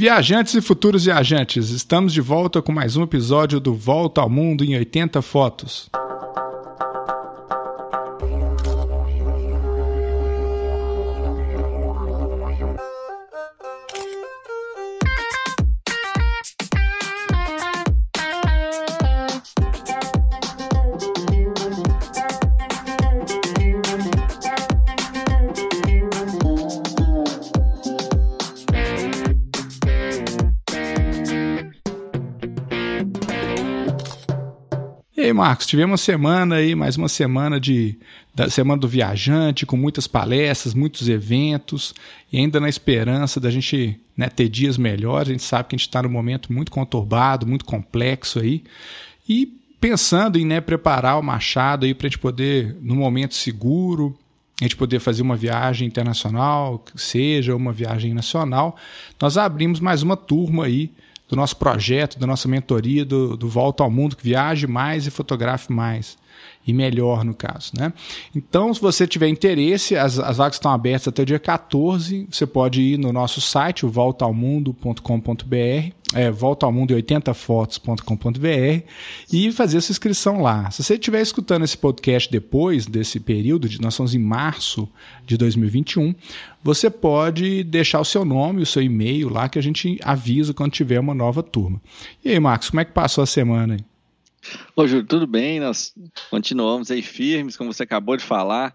Viajantes e futuros viajantes, estamos de volta com mais um episódio do Volta ao Mundo em 80 Fotos. Marcos, tivemos uma semana aí, mais uma semana de da semana do viajante, com muitas palestras, muitos eventos, e ainda na esperança da gente né, ter dias melhores. A gente sabe que a gente está num momento muito conturbado, muito complexo aí. E pensando em né, preparar o Machado aí para a gente poder, num momento seguro, a gente poder fazer uma viagem internacional, seja uma viagem nacional, nós abrimos mais uma turma aí do nosso projeto, da nossa mentoria, do, do Volta ao Mundo, que viaje mais e fotografe mais. E melhor, no caso. Né? Então, se você tiver interesse, as, as vagas estão abertas até o dia 14. Você pode ir no nosso site, o voltaalmundo.com.br, é, voltaalmundo80fotos.com.br e fazer essa inscrição lá. Se você estiver escutando esse podcast depois desse período, de, nós estamos em março de 2021, você pode deixar o seu nome, o seu e-mail lá, que a gente avisa quando tiver uma nova turma. E aí, Marcos, como é que passou a semana aí? Ô, Júlio, tudo bem? Nós continuamos aí firmes, como você acabou de falar,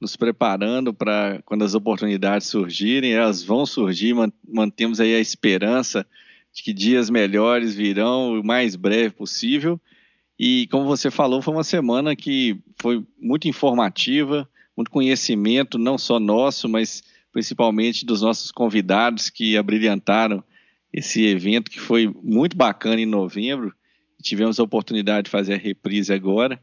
nos preparando para quando as oportunidades surgirem, elas vão surgir, mantemos aí a esperança de que dias melhores virão o mais breve possível. E como você falou, foi uma semana que foi muito informativa, muito conhecimento, não só nosso, mas principalmente dos nossos convidados que abrilhantaram esse evento que foi muito bacana em novembro tivemos a oportunidade de fazer a reprise agora.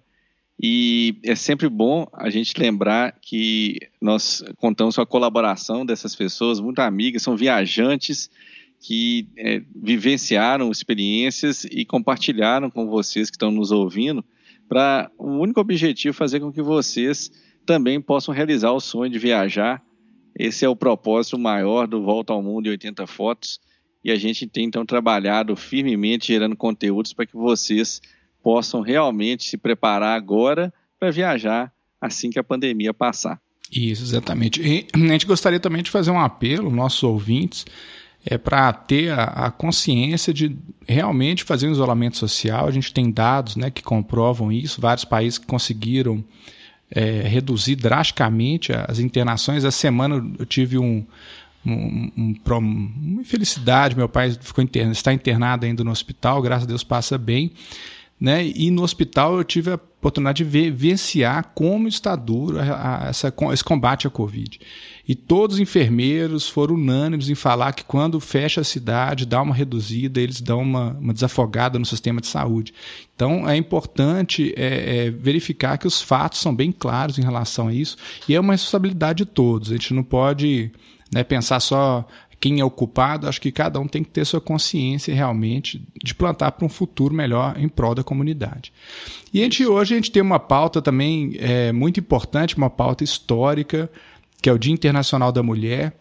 E é sempre bom a gente lembrar que nós contamos com a colaboração dessas pessoas, muito amigas, são viajantes que é, vivenciaram experiências e compartilharam com vocês que estão nos ouvindo, para o único objetivo fazer com que vocês também possam realizar o sonho de viajar. Esse é o propósito maior do Volta ao Mundo em 80 Fotos e a gente tem então trabalhado firmemente gerando conteúdos para que vocês possam realmente se preparar agora para viajar assim que a pandemia passar. Isso, exatamente. E a gente gostaria também de fazer um apelo, nossos ouvintes, é para ter a, a, consciência de realmente fazer um isolamento social. A gente tem dados né, que comprovam isso, vários países que conseguiram é, reduzir drasticamente as internações. Essa semana eu tive um, um, um, uma infelicidade. Meu pai ficou internado, está internado ainda no hospital, graças a Deus passa bem. Né? E no hospital eu tive a oportunidade de ver, vivenciar como está duro a, a, essa, esse combate à Covid. E todos os enfermeiros foram unânimes em falar que quando fecha a cidade, dá uma reduzida, eles dão uma, uma desafogada no sistema de saúde. Então é importante é, é, verificar que os fatos são bem claros em relação a isso e é uma responsabilidade de todos. A gente não pode né, pensar só quem é o culpado, acho que cada um tem que ter sua consciência realmente de plantar para um futuro melhor em prol da comunidade. E a gente, hoje a gente tem uma pauta também é, muito importante, uma pauta histórica, que é o Dia Internacional da Mulher.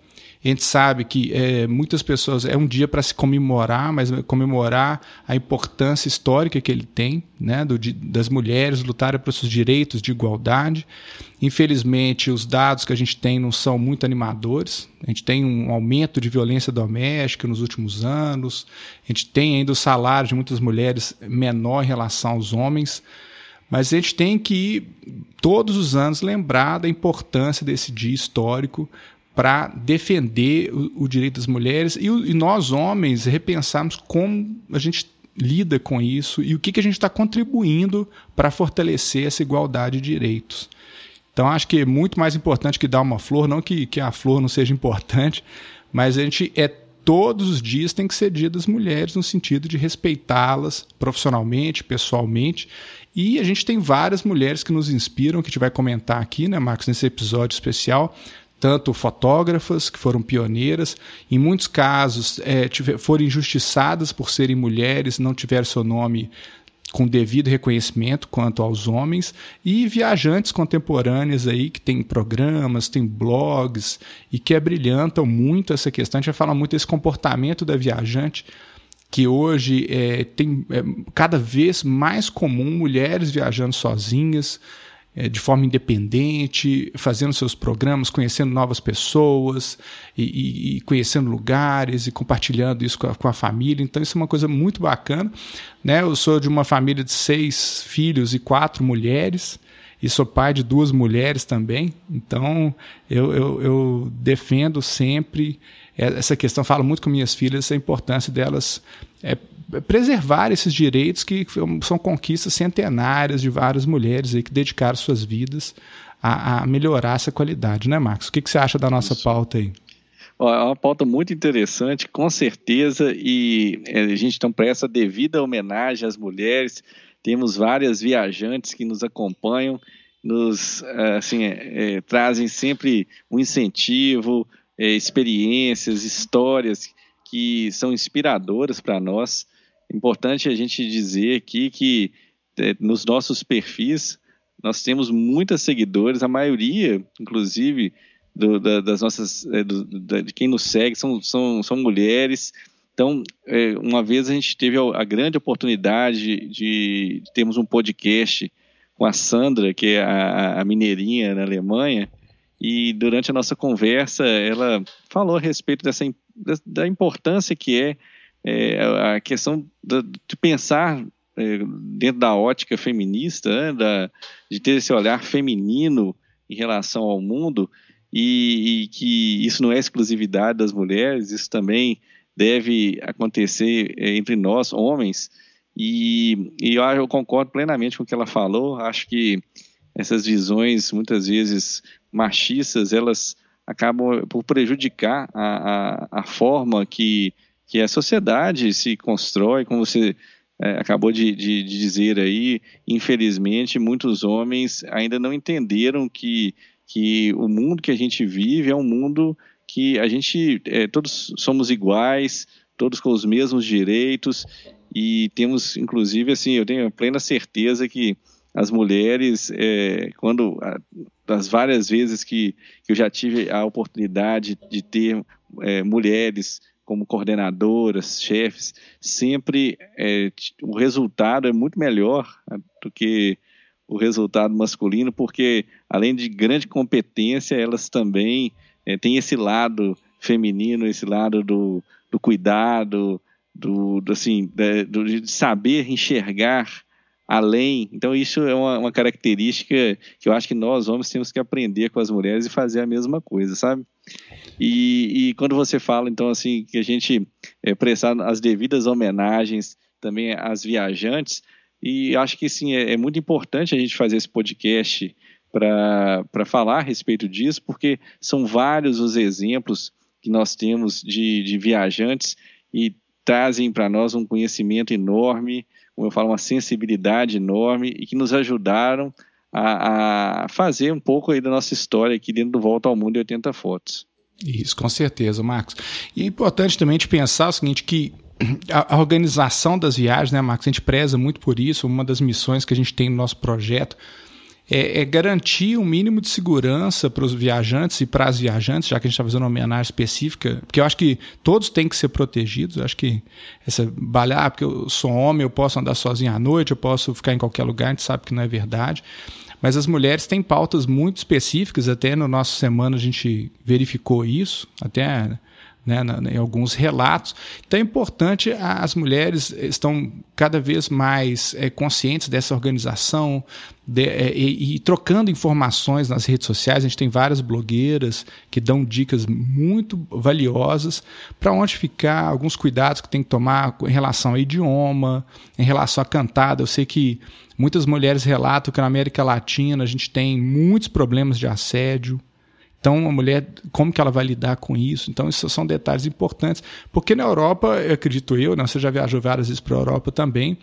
A gente sabe que é, muitas pessoas é um dia para se comemorar, mas comemorar a importância histórica que ele tem, né, do, das mulheres lutarem pelos seus direitos de igualdade. Infelizmente, os dados que a gente tem não são muito animadores. A gente tem um aumento de violência doméstica nos últimos anos. A gente tem ainda o salário de muitas mulheres menor em relação aos homens. Mas a gente tem que, todos os anos, lembrar da importância desse dia histórico para defender o, o, direito das mulheres e, e, nós, homens, repensarmos como a gente lida com isso e o que, que a gente está contribuindo para fortalecer essa igualdade de direitos. Então, acho que é muito mais importante que dar uma flor, não que, que a flor não seja importante, mas a gente é todos os dias tem que ser dia das mulheres no sentido de respeitá-las profissionalmente, pessoalmente. E a gente tem várias mulheres que nos inspiram, que a gente vai comentar aqui, né, Marcos, nesse episódio especial tanto fotógrafas que foram pioneiras, em muitos casos é, tiver, foram injustiçadas por serem mulheres, não tiveram seu nome com devido reconhecimento quanto aos homens e viajantes contemporâneos aí que tem programas, tem blogs e que abrilhantam muito essa questão. A gente vai falar muito desse comportamento da viajante que hoje é, tem é, cada vez mais comum mulheres viajando sozinhas, de forma independente, fazendo seus programas, conhecendo novas pessoas e, e, e conhecendo lugares e compartilhando isso com a, com a, família. Então, isso é uma coisa muito bacana. Né? Eu sou de uma família de seis filhos e quatro mulheres. E sou pai de duas mulheres também, então eu, eu, eu defendo sempre essa questão, falo muito com minhas filhas, a importância delas é, preservar esses direitos que são conquistas centenárias de várias mulheres aí que dedicaram suas vidas a, a melhorar essa qualidade, né, Marcos? O que, que você acha da nossa Isso. pauta aí? É uma pauta muito interessante, com certeza, e é, a gente então presta devida homenagem às mulheres. Temos várias viajantes que nos acompanham, nos é, assim, é, trazem sempre um incentivo, é, experiências, histórias que são inspiradoras para nós. Importante a gente dizer aqui que é, nos nossos perfis nós temos muitas seguidores, a maioria, inclusive, do, da, das nossas, é, do, da, de quem nos segue são, são, são mulheres. Então, é, uma vez a gente teve a, a grande oportunidade de, de termos um podcast com a Sandra, que é a, a mineirinha na Alemanha, e durante a nossa conversa ela falou a respeito dessa da importância que é é, a questão de pensar é, dentro da ótica feminista, né, da, de ter esse olhar feminino em relação ao mundo e, e, que isso não é exclusividade das mulheres, isso também deve acontecer é, entre nós, homens. E, e eu, eu concordo plenamente com o que ela falou. Acho que essas visões, muitas vezes machistas, elas acabam por prejudicar a, a, a forma que que a sociedade se constrói, como você é, acabou de, de, de, dizer aí, infelizmente, muitos homens ainda não entenderam que, que o mundo que a gente vive é um mundo que a gente, é, todos somos iguais, todos com os mesmos direitos, e temos, inclusive, assim, eu tenho plena certeza que as mulheres, é, quando das várias vezes que, que, eu já tive a oportunidade de ter é, mulheres como coordenadoras, chefes, sempre é, o resultado é muito melhor né, do que o resultado masculino, porque além de grande competência, elas também é, têm esse lado feminino, esse lado do, do cuidado, do, do assim, de, de saber enxergar além. Então, isso é uma, uma, característica que eu acho que nós, homens, temos que aprender com as mulheres e fazer a mesma coisa, sabe? E, e quando você fala, então, assim, que a gente é, prestar as devidas homenagens também às viajantes, e acho que, sim, é, é muito importante a gente fazer esse podcast para falar a respeito disso, porque são vários os exemplos que nós temos de, de viajantes e trazem para nós um conhecimento enorme, como eu falo, uma sensibilidade enorme e que nos ajudaram a, a fazer um pouco aí da nossa história aqui dentro do Volta ao Mundo em 80 Fotos. Isso, com certeza, Marcos. E é importante também de pensar o seguinte, que a organização das viagens, né, Marcos, a gente preza muito por isso, uma das missões que a gente tem no nosso projeto é, é garantir um mínimo de segurança para os viajantes e para as viajantes, já que a gente está fazendo uma homenagem específica, porque eu acho que todos têm que ser protegidos. Eu acho que essa balhar, ah, porque eu sou homem, eu posso andar sozinho à noite, eu posso ficar em qualquer lugar, a gente sabe que não é verdade. Mas as mulheres têm pautas muito específicas, até no nosso semana a gente verificou isso, até né, em alguns relatos. Então é importante, as mulheres estão cada vez mais é, conscientes dessa organização de, é, e, e, trocando informações nas redes sociais. A gente tem várias blogueiras que dão dicas muito valiosas para onde ficar, alguns cuidados que tem que tomar em relação ao idioma, em relação à cantada. Eu sei que muitas mulheres relatam que na América Latina a gente tem muitos problemas de assédio. Então, a mulher, como que ela vai lidar com isso? Então, esses são detalhes importantes. Porque na Europa, acredito eu, né, você já viajou várias vezes para a Europa também,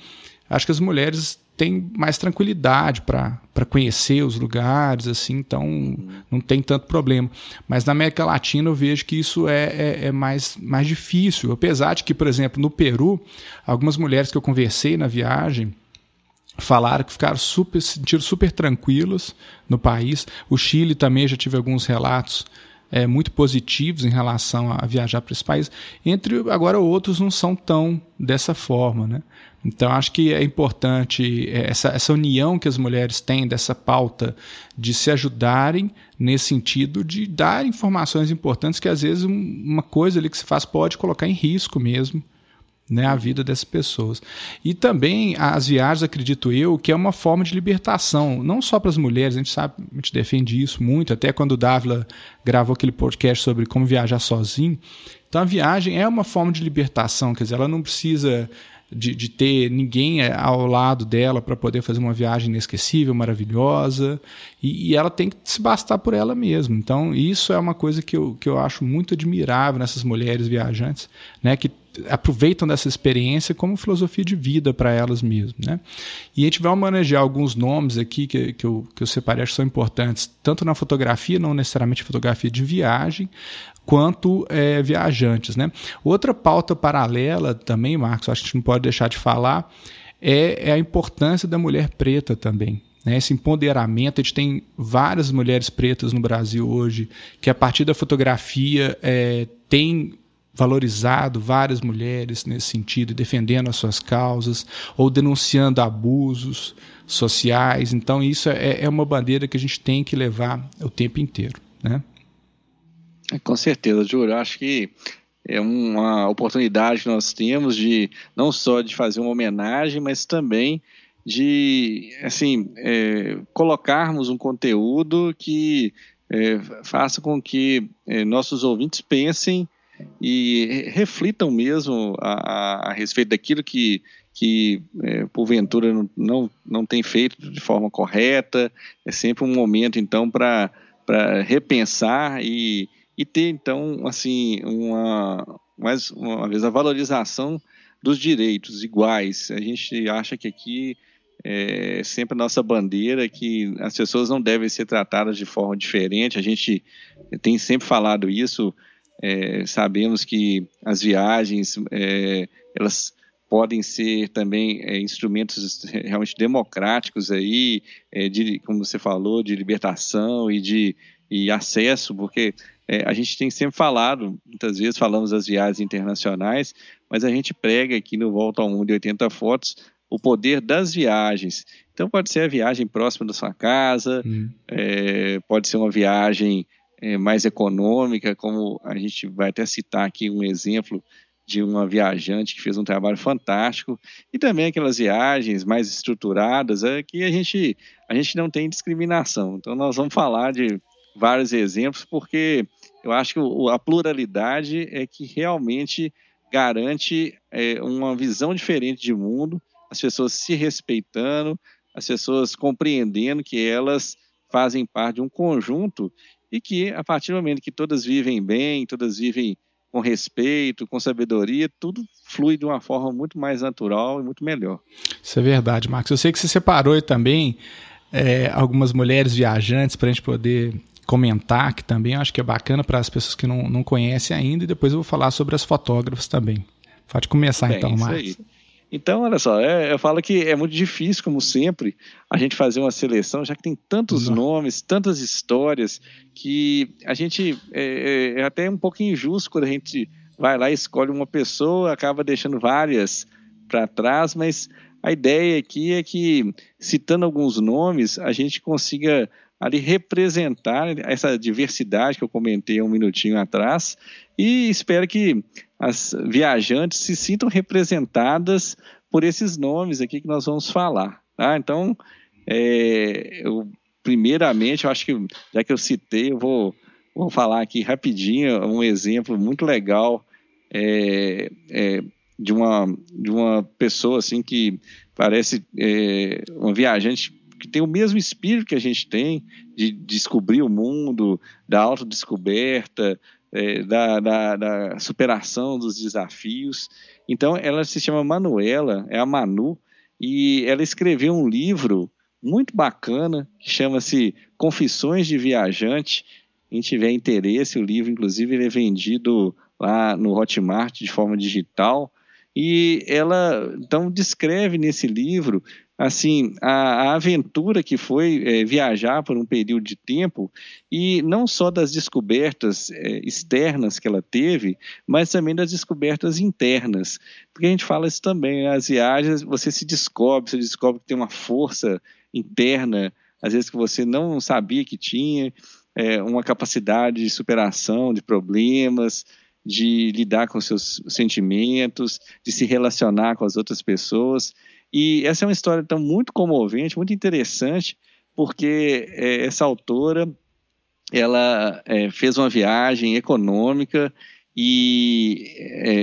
acho que as mulheres têm mais tranquilidade para conhecer os lugares, assim, então não tem tanto problema. Mas na América Latina eu vejo que isso é, é, é mais, mais difícil. Apesar de que, por exemplo, no Peru, algumas mulheres que eu conversei na viagem, falaram que ficaram super, se sentiram super tranquilos no país. O Chile também já tive alguns relatos é, muito positivos em relação a viajar para esse país. Entre agora outros não são tão dessa forma, né? Então acho que é importante é, essa, essa união que as mulheres têm dessa pauta de se ajudarem nesse sentido de dar informações importantes que às vezes uma coisa ali que se faz pode colocar em risco mesmo né, a vida dessas pessoas. E também as viagens, acredito eu, que é uma forma de libertação, não só para as mulheres, a gente sabe, a gente defende isso muito, até quando o Dávila gravou aquele podcast sobre como viajar sozinho. Então a viagem é uma forma de libertação, quer dizer, ela não precisa de, de ter ninguém é, ao lado dela para poder fazer uma viagem inesquecível, maravilhosa, e, e, ela tem que se bastar por ela mesma. Então, isso é uma coisa que eu, que eu acho muito admirável nessas mulheres viajantes, né, que aproveitam dessa experiência como filosofia de vida para elas mesmas. Né? E a gente vai manejar alguns nomes aqui que, que, eu, que eu separei, acho que são importantes, tanto na fotografia, não necessariamente fotografia de viagem, quanto é, viajantes. Né? Outra pauta paralela também, Marcos, acho que a gente não pode deixar de falar, é, é a importância da mulher preta também né, esse empoderamento. A gente tem várias mulheres pretas no Brasil hoje que, a partir da fotografia, é, tem valorizado várias mulheres nesse sentido, defendendo as suas causas ou denunciando abusos sociais. Então, isso é, é uma bandeira que a gente tem que levar o tempo inteiro. Né? Com certeza, Júlio. Acho que é uma oportunidade que nós temos de não só de fazer uma homenagem, mas também de assim é, colocarmos um conteúdo que é, faça com que é, nossos ouvintes pensem e reflitam mesmo a, a, a respeito daquilo que, que é, porventura não, não, não tem feito de forma correta. É sempre um momento, então, para repensar e, e ter, então, assim, uma, mais uma vez, a valorização dos direitos iguais. A gente acha que aqui é sempre a nossa bandeira que as pessoas não devem ser tratadas de forma diferente. A gente tem sempre falado isso é, sabemos que as viagens é, elas podem ser também é, instrumentos realmente democráticos aí, é, de, como você falou, de libertação e de e acesso, porque é, a gente tem sempre falado, muitas vezes falamos das viagens internacionais, mas a gente prega aqui no Volta ao Mundo de 80 Fotos o poder das viagens. Então pode ser a viagem próxima da sua casa, hum. é, pode ser uma viagem é, mais econômica, como a gente vai até citar aqui um exemplo de uma viajante que fez um trabalho fantástico, e também aquelas viagens mais estruturadas, é, que a gente, a gente não tem discriminação. Então, nós vamos falar de vários exemplos, porque eu acho que a pluralidade é que realmente garante é, uma visão diferente de mundo, as pessoas se respeitando, as pessoas compreendendo que elas fazem parte de um conjunto e que, a partir do momento que todas vivem bem, todas vivem com respeito, com sabedoria, tudo flui de uma forma muito mais natural e muito melhor. Isso é verdade, Marcos. Eu sei que você separou também é, algumas mulheres viajantes para a gente poder comentar, que também acho que é bacana para as pessoas que não, não conhecem ainda, e depois eu vou falar sobre as fotógrafas também. Pode começar Bem, então, Marcos. Então, olha só, é, eu falo que é muito difícil, como sempre, a gente fazer uma seleção, já que tem tantos Não. nomes, tantas histórias, que a gente é, é, é, até um pouco injusto quando a gente vai lá e escolhe uma pessoa, acaba deixando várias para trás, mas a ideia aqui é que, citando alguns nomes, a gente consiga ali representar essa diversidade que eu comentei um minutinho atrás e espero que as viajantes se sintam representadas por esses nomes aqui que nós vamos falar. Tá? Então, é, eu, primeiramente, eu acho que já que eu citei, eu vou, vou falar aqui rapidinho um exemplo muito legal é, é, de, uma, de uma pessoa assim que parece é, uma viajante que tem o mesmo espírito que a gente tem de descobrir o mundo, da autodescoberta, é, da, da, da, superação dos desafios. Então, ela se chama Manuela, é a Manu, e ela escreveu um livro muito bacana que chama-se Confissões de Viajante. Quem tiver interesse, o livro, inclusive, ele é vendido lá no Hotmart de forma digital. E ela então descreve nesse livro assim a, a aventura que foi é, viajar por um período de tempo e não só das descobertas é, externas que ela teve, mas também das descobertas internas, porque a gente fala isso também, né? as viagens você se descobre, você descobre que tem uma força interna, às vezes que você não sabia que tinha, é, uma capacidade de superação de problemas, de lidar com seus sentimentos, de se relacionar com as outras pessoas. E essa é uma história tão muito comovente, muito interessante, porque é, essa autora ela é, fez uma viagem econômica e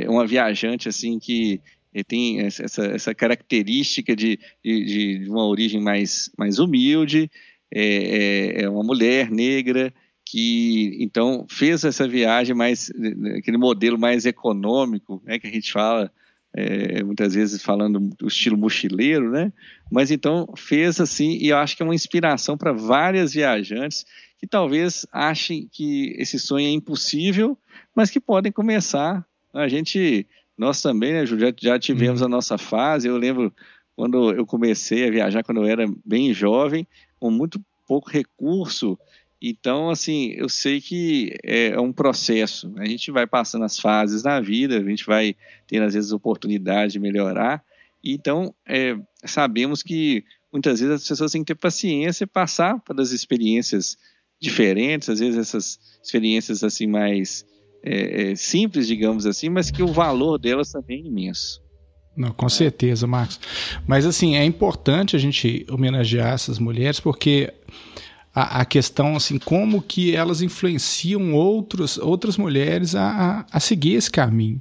é uma viajante assim que tem essa, essa característica de, de, de, uma origem mais, mais humilde, é, é, é uma mulher negra que então fez essa viagem mais aquele modelo mais econômico, né, que a gente fala é, muitas vezes falando do estilo mochileiro, né? Mas então fez assim e eu acho que é uma inspiração para várias viajantes que talvez achem que esse sonho é impossível, mas que podem começar. A gente, nós também, né, já, já tivemos uhum. a nossa fase. Eu lembro quando eu comecei a viajar quando eu era bem jovem, com muito pouco recurso então, assim, eu sei que é um processo. A gente vai passando as fases na vida, a gente vai tendo, às vezes, oportunidade de melhorar. Então, é, sabemos que muitas vezes as pessoas têm que ter paciência e passar pelas experiências diferentes, às vezes essas experiências assim mais é, é, simples, digamos assim, mas que o valor delas também é imenso. Não, com certeza, Marcos. Mas assim, é importante a gente homenagear essas mulheres porque a, a, questão assim como que elas influenciam outros, outras mulheres a, a, a seguir esse caminho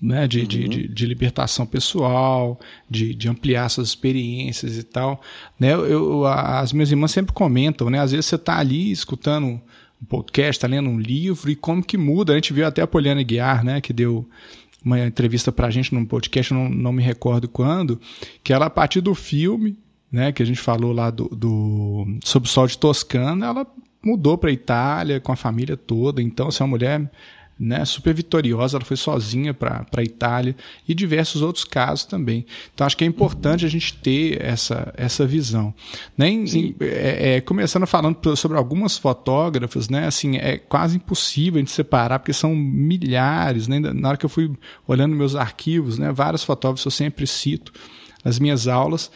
né, de, uhum. de, de, de, libertação pessoal, de, de ampliar suas experiências e tal. Né, eu, as minhas irmãs sempre comentam, né, às vezes você está ali escutando um podcast, está lendo um livro e como que muda. A gente viu até a Poliana Guiar, né, que deu uma entrevista para a gente num podcast, não, não me recordo quando, que ela a partir do filme né, que a gente falou lá do, do Sob o Sol de Toscana, ela mudou para a Itália com a família toda. Então, assim, é uma mulher né, super vitoriosa, ela foi sozinha para a Itália e diversos outros casos também. Então acho que é importante a gente ter essa, essa visão. Né? Em, é, é, começando falando sobre algumas fotógrafas, né, assim, é quase impossível a gente separar, porque são milhares. Né? Na hora que eu fui olhando meus arquivos, né, vários fotógrafos eu sempre cito nas minhas aulas.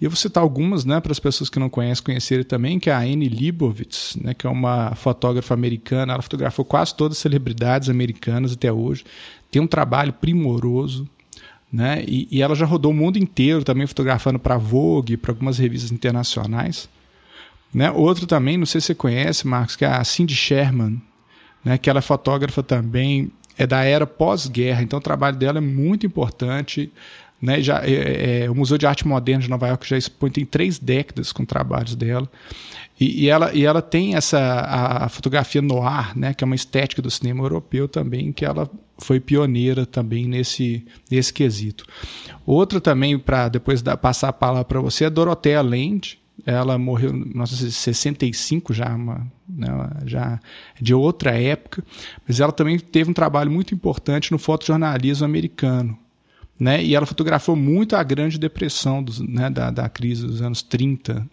E eu vou citar algumas, né, para as pessoas que não conhecem conhecerem também, que é a Anne Leibovitz, né, que é uma fotógrafa americana. Ela fotografou quase todas as celebridades americanas até hoje. Tem um trabalho primoroso, né? E, e ela já rodou o mundo inteiro também fotografando para Vogue, para algumas revistas internacionais. Né? Outro também, não sei se você conhece, Marcos, que é a Cindy Sherman, né? que ela é fotógrafa também, é da era pós-guerra, então o trabalho dela é muito importante. Né, já, é, é, é, o Museu de Arte Moderna de Nova York já expõe tem três décadas com trabalhos dela. E, e, ela, e ela tem essa a, fotografia noir, né, que é uma estética do cinema europeu também, que ela foi pioneira também nesse, nesse quesito. Outra também, para depois passar a palavra para você, é Dorothea Land. Ela morreu em 1965, já, uma, né, já de outra época, mas ela também teve um trabalho muito importante no fotojornalismo americano né? E ela fotografou muito a Grande Depressão dos, né, da, da crise dos anos 30.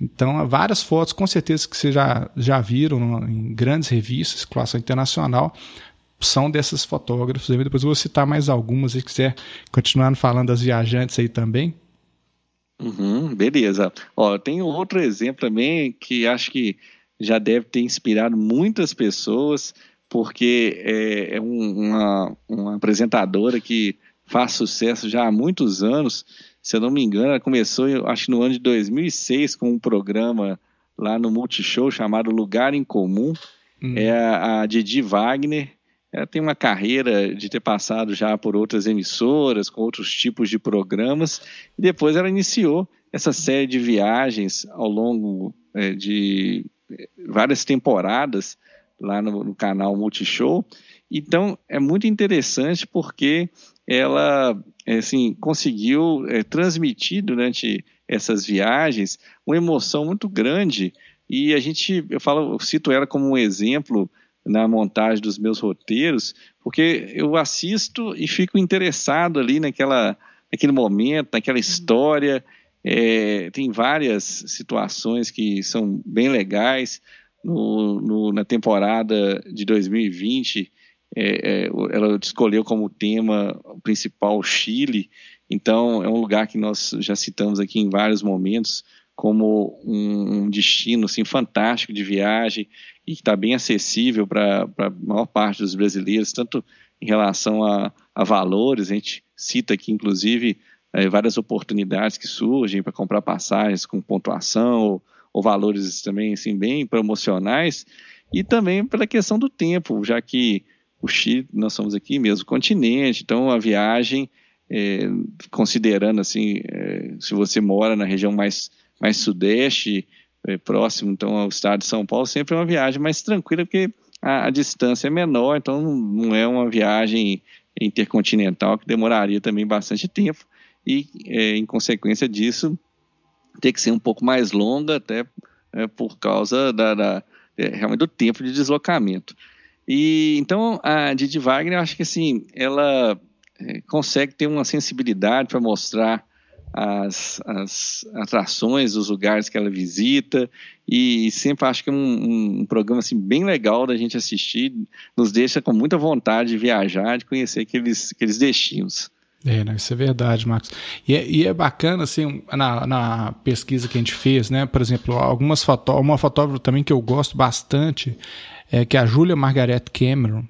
Então, várias fotos, com certeza que vocês já, já viram em grandes revistas, classe internacional, são desses fotógrafos. Eu depois vou citar mais algumas, se quiser continuar falando das viajantes aí também. Uhum, beleza. Ó, tem outro exemplo também que acho que já deve ter inspirado muitas pessoas, porque é, é um, uma, uma apresentadora que faz sucesso já há muitos anos. Se eu não me engano, ela começou, acho no ano de 2006, com um programa lá no Multishow chamado Lugar em Comum. Hum. É a, a Didi Wagner. Ela tem uma carreira de ter passado já por outras emissoras, com outros tipos de programas, e depois ela iniciou essa série de viagens ao longo é, de várias temporadas lá no, no canal Multishow. Então, é muito interessante porque ela assim, conseguiu é, transmitir durante essas viagens uma emoção muito grande e a gente, eu falo, eu cito ela como um exemplo na montagem dos meus roteiros, porque eu assisto e fico interessado ali naquela, naquele momento, naquela história. É, tem várias situações que são bem legais. No, no, na temporada de 2020, é, é, ela escolheu como tema principal Chile, então é um lugar que nós já citamos aqui em vários momentos como um, um destino assim, fantástico de viagem e que está bem acessível para a maior parte dos brasileiros, tanto em relação a, a valores, a gente cita aqui inclusive é, várias oportunidades que surgem para comprar passagens com pontuação ou, ou valores também assim, bem promocionais, e também pela questão do tempo, já que o Chile, nós somos aqui mesmo continente, então a viagem, é, considerando assim, é, se você mora na região mais mais sudeste, é, próximo então ao estado de São Paulo, sempre é uma viagem mais tranquila, porque a, a distância é menor, então não é uma viagem intercontinental que demoraria também bastante tempo e, é, em consequência disso, ter que ser um pouco mais longa, até é, por causa da, da é, realmente do tempo de deslocamento. E então a Didi Wagner, eu acho que assim, ela é, consegue ter uma sensibilidade para mostrar as, as atrações, os lugares que ela visita e sempre acho que é um, um, programa assim bem legal da gente assistir, nos deixa com muita vontade de viajar, de conhecer aqueles, aqueles destinos. É, né, isso é verdade, Marcos. E é, e é bacana, assim, na, na, pesquisa que a gente fez, né? Por exemplo, algumas fotógrafas, uma fotógrafa também que eu gosto bastante, é que é a Julia Margaret Cameron,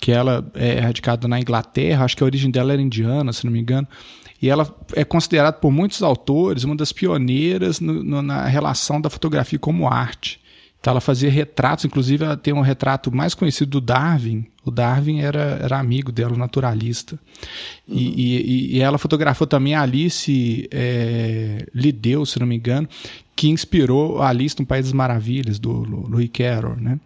que ela é radicada na Inglaterra, acho que a origem dela era indiana, se não me engano. E ela é considerada por muitos autores uma das pioneiras no, no, na relação da fotografia como arte. Então ela fazia retratos, inclusive ela tem um retrato mais conhecido do Darwin. O Darwin era, era amigo dela, naturalista. Uhum. E, e, e, ela fotografou também a Alice é, Lideu, se não me engano, que inspirou a Alice no País das Maravilhas, do Louis Carroll, né?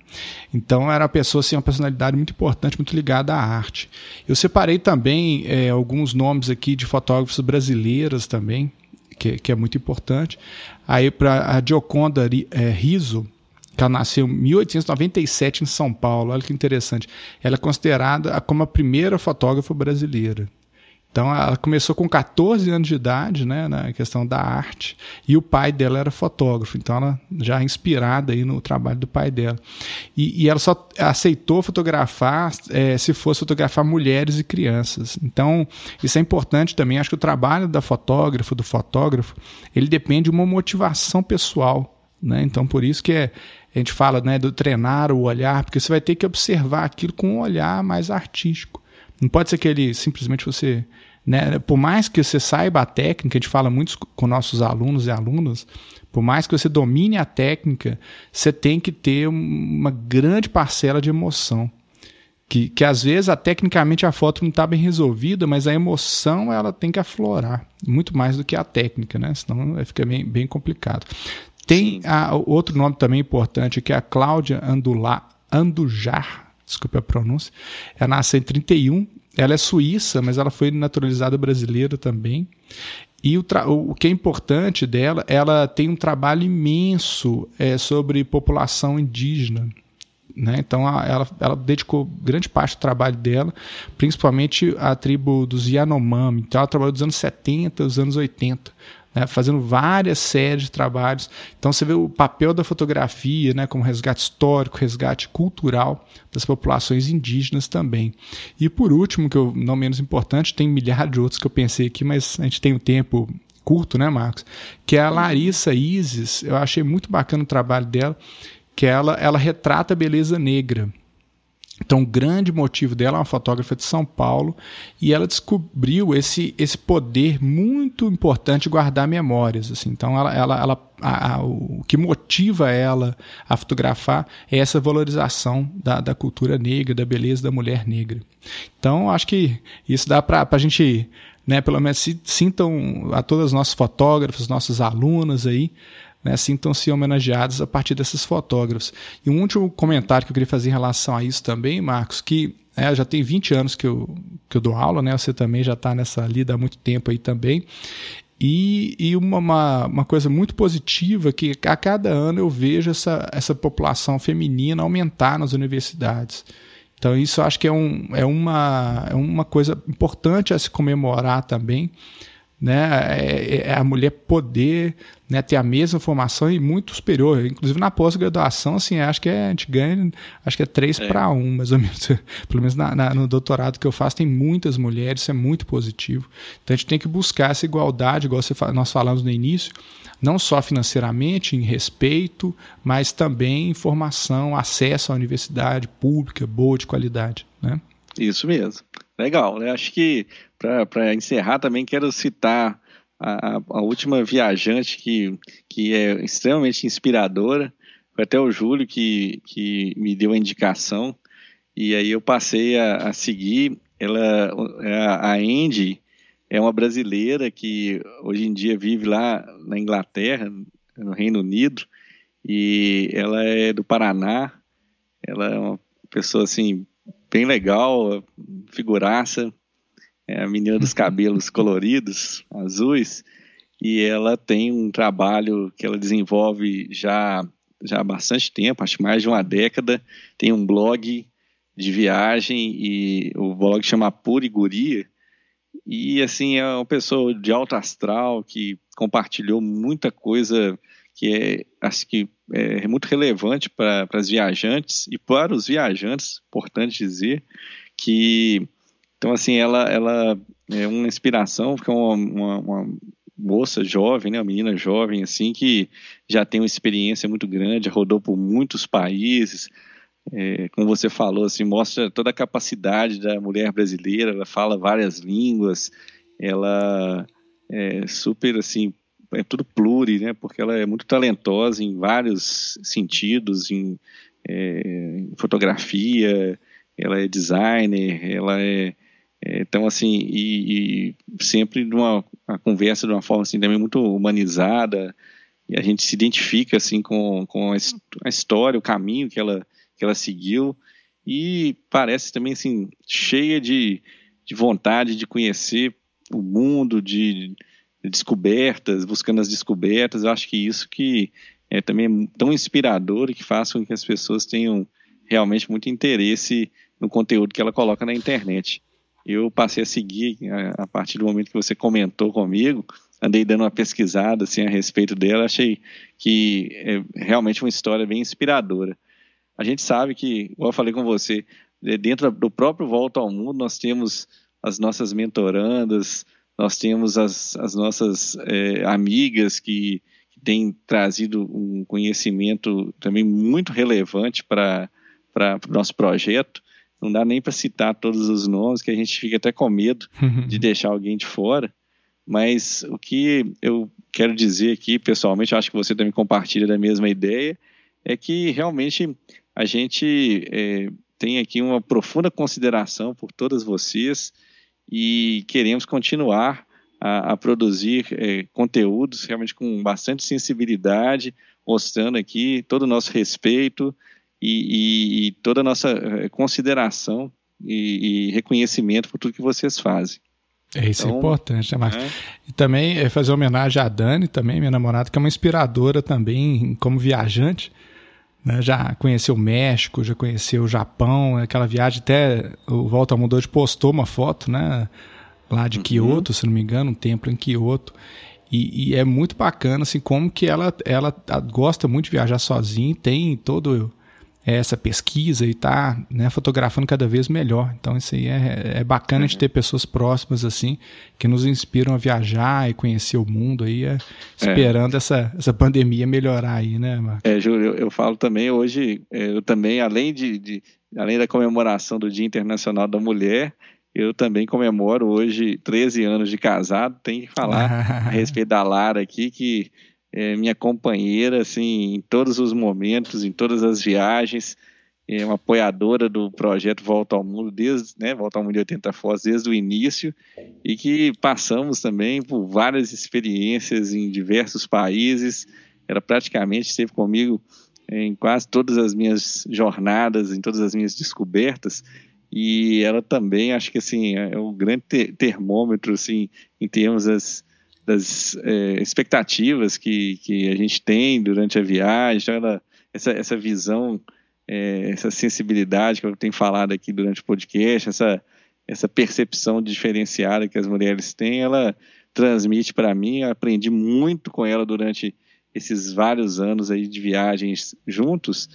Então era uma pessoa, assim, uma personalidade muito importante, muito ligada à arte. Eu separei também é, alguns nomes aqui de fotógrafos brasileiras também, que, que é muito importante. Aí para a Gioconda é, Riso, que ela nasceu em 1897 em São Paulo. Olha que interessante. Ela é considerada como a primeira fotógrafa brasileira. Então ela começou com 14 anos de idade, né, na questão da arte, e o pai dela era fotógrafo, então ela já é inspirada aí no trabalho do pai dela. E, e ela só aceitou fotografar é, se fosse fotografar mulheres e crianças. Então isso é importante também. Acho que o trabalho da fotógrafa, do fotógrafo, ele depende de uma motivação pessoal. Né? Então por isso que é, a gente fala né, do treinar o olhar, porque você vai ter que observar aquilo com um olhar mais artístico. Não pode ser que ele simplesmente você. Né, por mais que você saiba a técnica, a gente fala muito com nossos alunos e alunas, por mais que você domine a técnica, você tem que ter uma grande parcela de emoção. Que, que às vezes, a, tecnicamente, a foto não está bem resolvida, mas a emoção ela tem que aflorar, muito mais do que a técnica, né? senão fica bem, bem complicado. Tem a, outro nome também importante, que é a Cláudia Andula, Andujar, desculpe a pronúncia. Ela nasceu em 31, ela é suíça, mas ela foi naturalizada brasileira também. E o, o, que é importante dela, ela tem um trabalho imenso é, sobre população indígena. Né? Então ela, ela dedicou grande parte do trabalho dela, principalmente à tribo dos Yanomami. Então ela trabalhou dos anos 70, dos anos 80 né, fazendo várias séries de trabalhos. Então você vê o papel da fotografia né, como resgate histórico, resgate cultural das populações indígenas também. E por último, que eu, não menos importante, tem milhares de outros que eu pensei aqui, mas a gente tem um tempo curto, né, Marcos? Que é a Larissa Isis. Eu achei muito bacana o trabalho dela, que ela, ela retrata a beleza negra. Então, o grande motivo dela é uma fotógrafa de São Paulo e ela descobriu esse, esse poder muito importante de guardar memórias. Assim. Então, ela, ela, ela a, a, o que motiva ela a fotografar é essa valorização da, da cultura negra, da beleza da mulher negra. Então, acho que isso dá para a gente, né, pelo menos, sintam a todas as nossas fotógrafos, nossos alunos aí, né, sintam-se homenageados a partir desses fotógrafos. E um último comentário que eu queria fazer em relação a isso também, Marcos, que é, já tem 20 anos que eu, que eu dou aula, né? Você também já está nessa lida há muito tempo aí também. E, e uma, uma, uma, coisa muito positiva que a cada ano eu vejo essa, essa população feminina aumentar nas universidades. Então, isso eu acho que é, um, é, uma, é uma coisa importante a se comemorar também, né? É, é a mulher poder né, ter a mesma formação e muito superior. Inclusive na pós-graduação, assim, acho que é, a gente ganha, acho que é 3 é. para 1, mais ou menos. Pelo menos na, na, no doutorado que eu faço, tem muitas mulheres, isso é muito positivo. Então a gente tem que buscar essa igualdade, igual você, nós falamos no início, não só financeiramente, em respeito, mas também em formação, acesso à universidade pública, boa, de qualidade. Né? Isso mesmo. Legal. Eu acho que para encerrar também quero citar a, a, última viajante que, que é extremamente inspiradora. Foi até o Júlio que, que me deu a indicação. E aí eu passei a, a seguir. Ela, a Andy é uma brasileira que hoje em dia vive lá na Inglaterra, no Reino Unido, e ela é do Paraná. Ela é uma pessoa assim bem legal, figuraça, é a menina dos cabelos coloridos, azuis, e ela tem um trabalho que ela desenvolve já, já há bastante tempo, acho mais de uma década, tem um blog de viagem e o blog chama Pura Guria, e assim é uma pessoa de alto astral que compartilhou muita coisa que é acho que é muito relevante para as viajantes e para os viajantes, importante dizer que então, assim, ela, ela é uma inspiração, porque é uma, uma, uma moça jovem, né, uma menina jovem, assim, que já tem uma experiência muito grande, rodou por muitos países, é, como você falou, assim, mostra toda a capacidade da mulher brasileira, ela fala várias línguas, ela é super, assim, é tudo pluri, né, porque ela é muito talentosa em vários sentidos, em, é, em fotografia, ela é designer, ela é então, assim, e, e sempre numa a conversa de uma forma assim, também muito humanizada, e a gente se identifica assim com, com a, história, o caminho que ela, que ela seguiu, e parece também assim, cheia de, de vontade de conhecer o mundo, de, de descobertas, buscando as descobertas. Eu acho que isso que é também tão inspirador e que faz com que as pessoas tenham realmente muito interesse no conteúdo que ela coloca na internet eu passei a seguir a, partir do momento que você comentou comigo, andei dando uma pesquisada assim, a respeito dela, achei que é realmente uma história bem inspiradora. A gente sabe que, como eu falei com você, dentro do próprio Volta ao Mundo, nós temos as nossas mentorandas, nós temos as, as nossas é, amigas que, que têm trazido um conhecimento também muito relevante para o nosso projeto não dá nem para citar todos os nomes, que a gente fica até com medo de deixar alguém de fora. Mas o que eu quero dizer aqui, pessoalmente, acho que você também compartilha da mesma ideia, é que realmente a gente é, tem aqui uma profunda consideração por todas vocês e queremos continuar a, a produzir é, conteúdos realmente com bastante sensibilidade, mostrando aqui todo o nosso respeito e, e, e toda a nossa eh, consideração e, e, reconhecimento por tudo que vocês fazem. É isso então, é importante, né, Marcos? É. E também é fazer homenagem à Dani, também, minha namorada, que é uma inspiradora também como viajante. Né? Já conheceu o México, já conheceu o Japão, aquela viagem até o Volta ao Mundo hoje postou uma foto, né? Lá de uhum. Kyoto, se não me engano, um templo em Kyoto. E, e, é muito bacana, assim, como que ela, ela gosta muito de viajar sozinha, tem todo essa pesquisa e tá né, fotografando cada vez melhor. Então isso aí é, é bacana de ter pessoas próximas assim que nos inspiram a viajar e conhecer o mundo aí, é, esperando é. essa, essa pandemia melhorar aí, né, Marcos? É, Júlio, eu, eu, falo também hoje, é, eu também, além de, de, além da comemoração do Dia Internacional da Mulher, eu também comemoro hoje 13 anos de casado, tem que falar a respeito da Lara aqui, que é minha companheira, assim, em todos os momentos, em todas as viagens, é uma apoiadora do projeto Volta ao Mundo, desde, né, Volta ao Mundo de 80 Fotos, desde o início, e que passamos também por várias experiências em diversos países, ela praticamente esteve comigo em quase todas as minhas jornadas, em todas as minhas descobertas, e ela também, acho que assim, é um grande termômetro, assim, em termos das das é, expectativas que, que a gente tem durante a viagem, ela, essa, essa visão é, essa sensibilidade que eu tenho falado aqui durante o podcast, essa, essa percepção diferenciada que as mulheres têm, ela transmite para mim. Aprendi muito com ela durante esses vários anos aí de viagens juntos.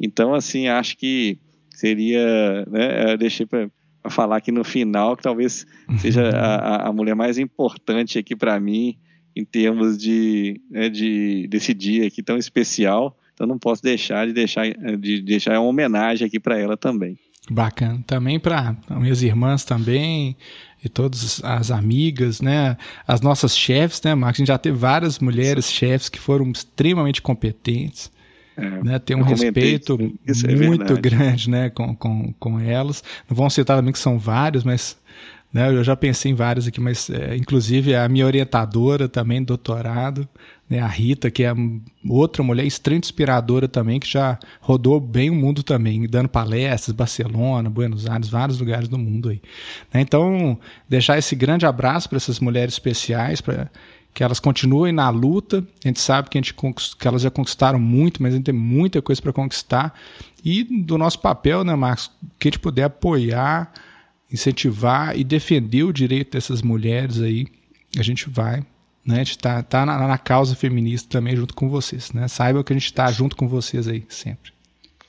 Então, assim, acho que seria, né, eu deixei para falar aqui no final que talvez seja a, a mulher mais importante aqui para mim em termos de, né, de desse dia aqui tão especial. Então não posso deixar de deixar de deixar uma homenagem aqui para ela também. Bacana. Também para minhas irmãs também e todas as amigas, né? As nossas chefes, né, Marcos? A gente já teve várias mulheres chefes que foram extremamente competentes. É, né, tem um respeito é muito grande né, com, com, com elas. Não vamos citar também que são vários, mas né? Eu já pensei em vários aqui, mas é, inclusive a minha orientadora também, doutorado, né? a Rita, que é outra mulher extremamente inspiradora também, que já rodou bem o mundo também, dando palestras, Barcelona, Buenos Aires, vários lugares do mundo aí. Né? Então, deixar esse grande abraço para essas mulheres especiais, para que elas continuem na luta. A gente sabe que, a gente, que elas já conquistaram muito, mas a gente tem muita coisa para conquistar. E do nosso papel, né, Marcos, que a gente puder apoiar incentivar e defender o direito dessas mulheres aí, a gente vai. Né? A gente está tá na, na, causa feminista também junto com vocês. Né? Saiba que a gente está junto com vocês aí sempre.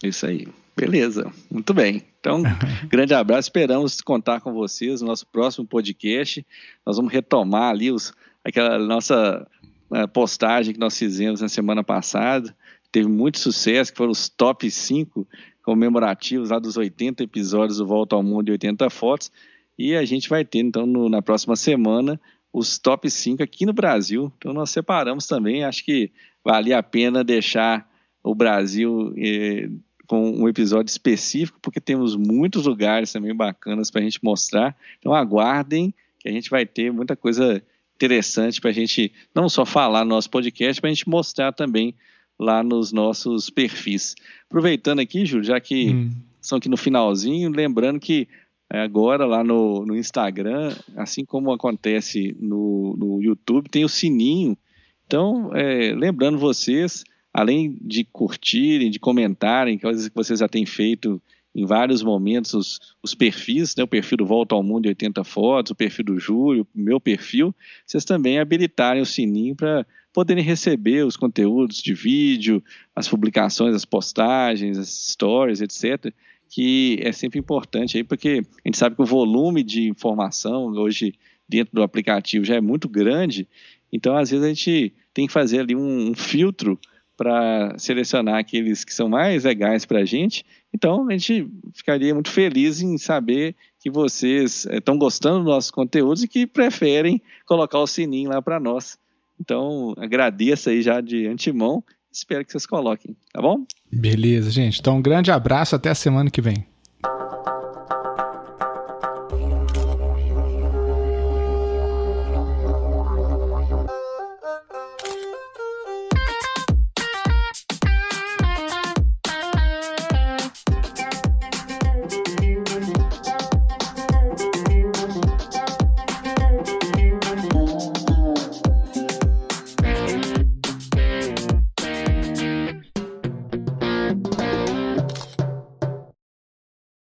Isso aí. Beleza, muito bem. Então, grande abraço. Esperamos contar com vocês no nosso próximo podcast. Nós vamos retomar ali os, aquela nossa né, postagem que nós fizemos na semana passada. Teve muito sucesso, que foram os top 5 comemorativos lá dos 80 episódios do Volta ao Mundo e 80 fotos. E a gente vai ter, então, no, na próxima semana, os top 5 aqui no Brasil. Então, nós separamos também. Acho que valia a pena deixar o Brasil eh, com um episódio específico, porque temos muitos lugares também bacanas para a gente mostrar. Então, aguardem, que a gente vai ter muita coisa interessante para a gente não só falar no nosso podcast, para a gente mostrar também lá nos nossos perfis. Aproveitando aqui, Júlio, já que hum. são aqui no finalzinho, lembrando que é, agora lá no, no Instagram, assim como acontece no, no YouTube, tem o sininho. Então, é, lembrando vocês, além de curtirem, de comentarem, coisas que vocês já têm feito em vários momentos, os, os perfis, né, o perfil do Volta ao Mundo 80 Fotos, o perfil do Júlio, o meu perfil, vocês também habilitarem o sininho para poderem receber os conteúdos de vídeo, as publicações, as postagens, as stories, etc., que é sempre importante aí, porque a gente sabe que o volume de informação hoje dentro do aplicativo já é muito grande, então às vezes a gente tem que fazer ali um, um filtro para selecionar aqueles que são mais legais para a gente. Então a gente ficaria muito feliz em saber que vocês estão eh, gostando dos nossos conteúdos e que preferem colocar o sininho lá para nós. Então, agradeço aí já de antemão. Espero que vocês coloquem, tá bom? Beleza, gente. Então, um grande abraço. Até a semana que vem.